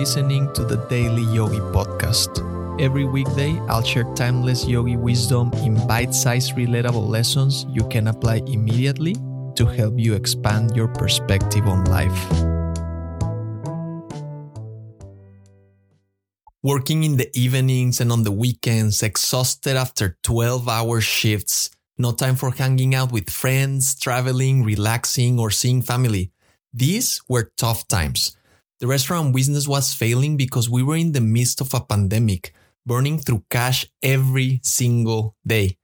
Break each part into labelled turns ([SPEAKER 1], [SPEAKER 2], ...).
[SPEAKER 1] listening to the Daily Yogi Podcast. Every weekday, I'll share timeless yogi wisdom in bite sized, relatable lessons you can apply immediately to help you expand your perspective on life. Working in the evenings and on the weekends, exhausted after 12 hour shifts, no time for hanging out with friends, traveling, relaxing, or seeing family. These were tough times. The restaurant business was failing because we were in the midst of a pandemic, burning through cash every single day.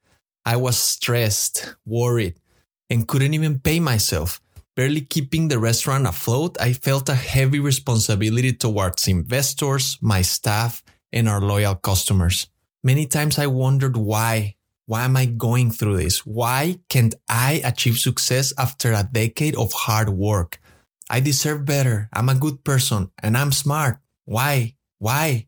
[SPEAKER 1] I was stressed, worried, and couldn't even pay myself. Barely keeping the restaurant afloat, I felt a heavy responsibility towards investors, my staff, and our loyal customers. Many times I wondered why. Why am I going through this? Why can't I achieve success after a decade of hard work? I deserve better. I'm a good person and I'm smart. Why? Why?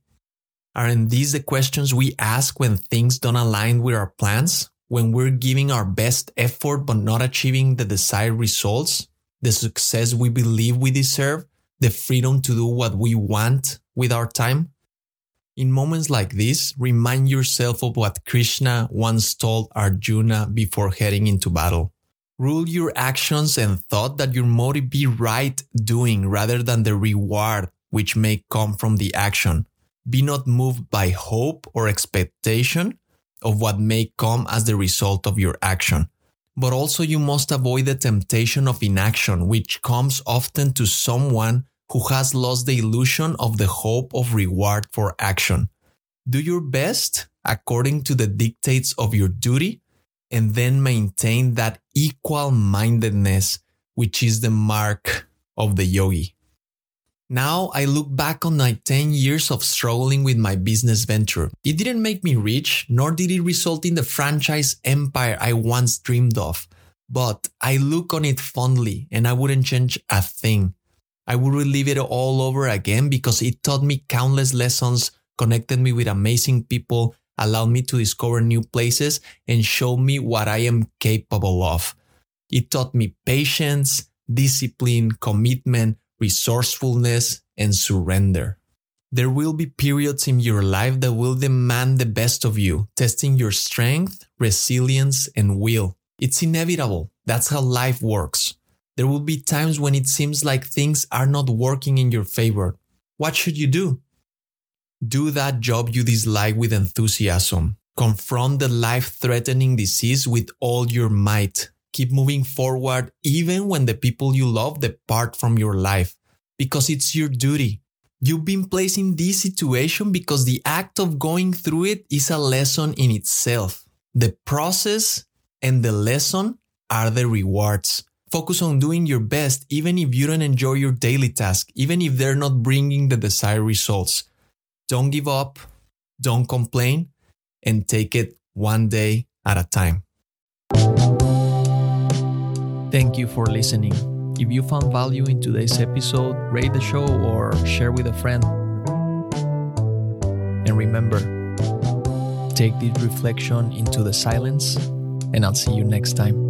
[SPEAKER 1] Aren't these the questions we ask when things don't align with our plans? When we're giving our best effort but not achieving the desired results? The success we believe we deserve? The freedom to do what we want with our time? In moments like this, remind yourself of what Krishna once told Arjuna before heading into battle. Rule your actions and thought that your motive be right doing rather than the reward which may come from the action. Be not moved by hope or expectation of what may come as the result of your action. But also you must avoid the temptation of inaction, which comes often to someone who has lost the illusion of the hope of reward for action. Do your best according to the dictates of your duty and then maintain that equal mindedness, which is the mark of the yogi. Now I look back on my 10 years of struggling with my business venture. It didn't make me rich, nor did it result in the franchise empire I once dreamed of. But I look on it fondly and I wouldn't change a thing. I would relive it all over again because it taught me countless lessons, connected me with amazing people, allowed me to discover new places and show me what I am capable of. It taught me patience, discipline, commitment, resourcefulness, and surrender. There will be periods in your life that will demand the best of you, testing your strength, resilience, and will. It's inevitable. That's how life works. There will be times when it seems like things are not working in your favor. What should you do? Do that job you dislike with enthusiasm. Confront the life threatening disease with all your might. Keep moving forward even when the people you love depart from your life, because it's your duty. You've been placed in this situation because the act of going through it is a lesson in itself. The process and the lesson are the rewards. Focus on doing your best even if you don't enjoy your daily task, even if they're not bringing the desired results. Don't give up, don't complain, and take it one day at a time. Thank you for listening. If you found value in today's episode, rate the show or share with a friend. And remember, take this reflection into the silence, and I'll see you next time.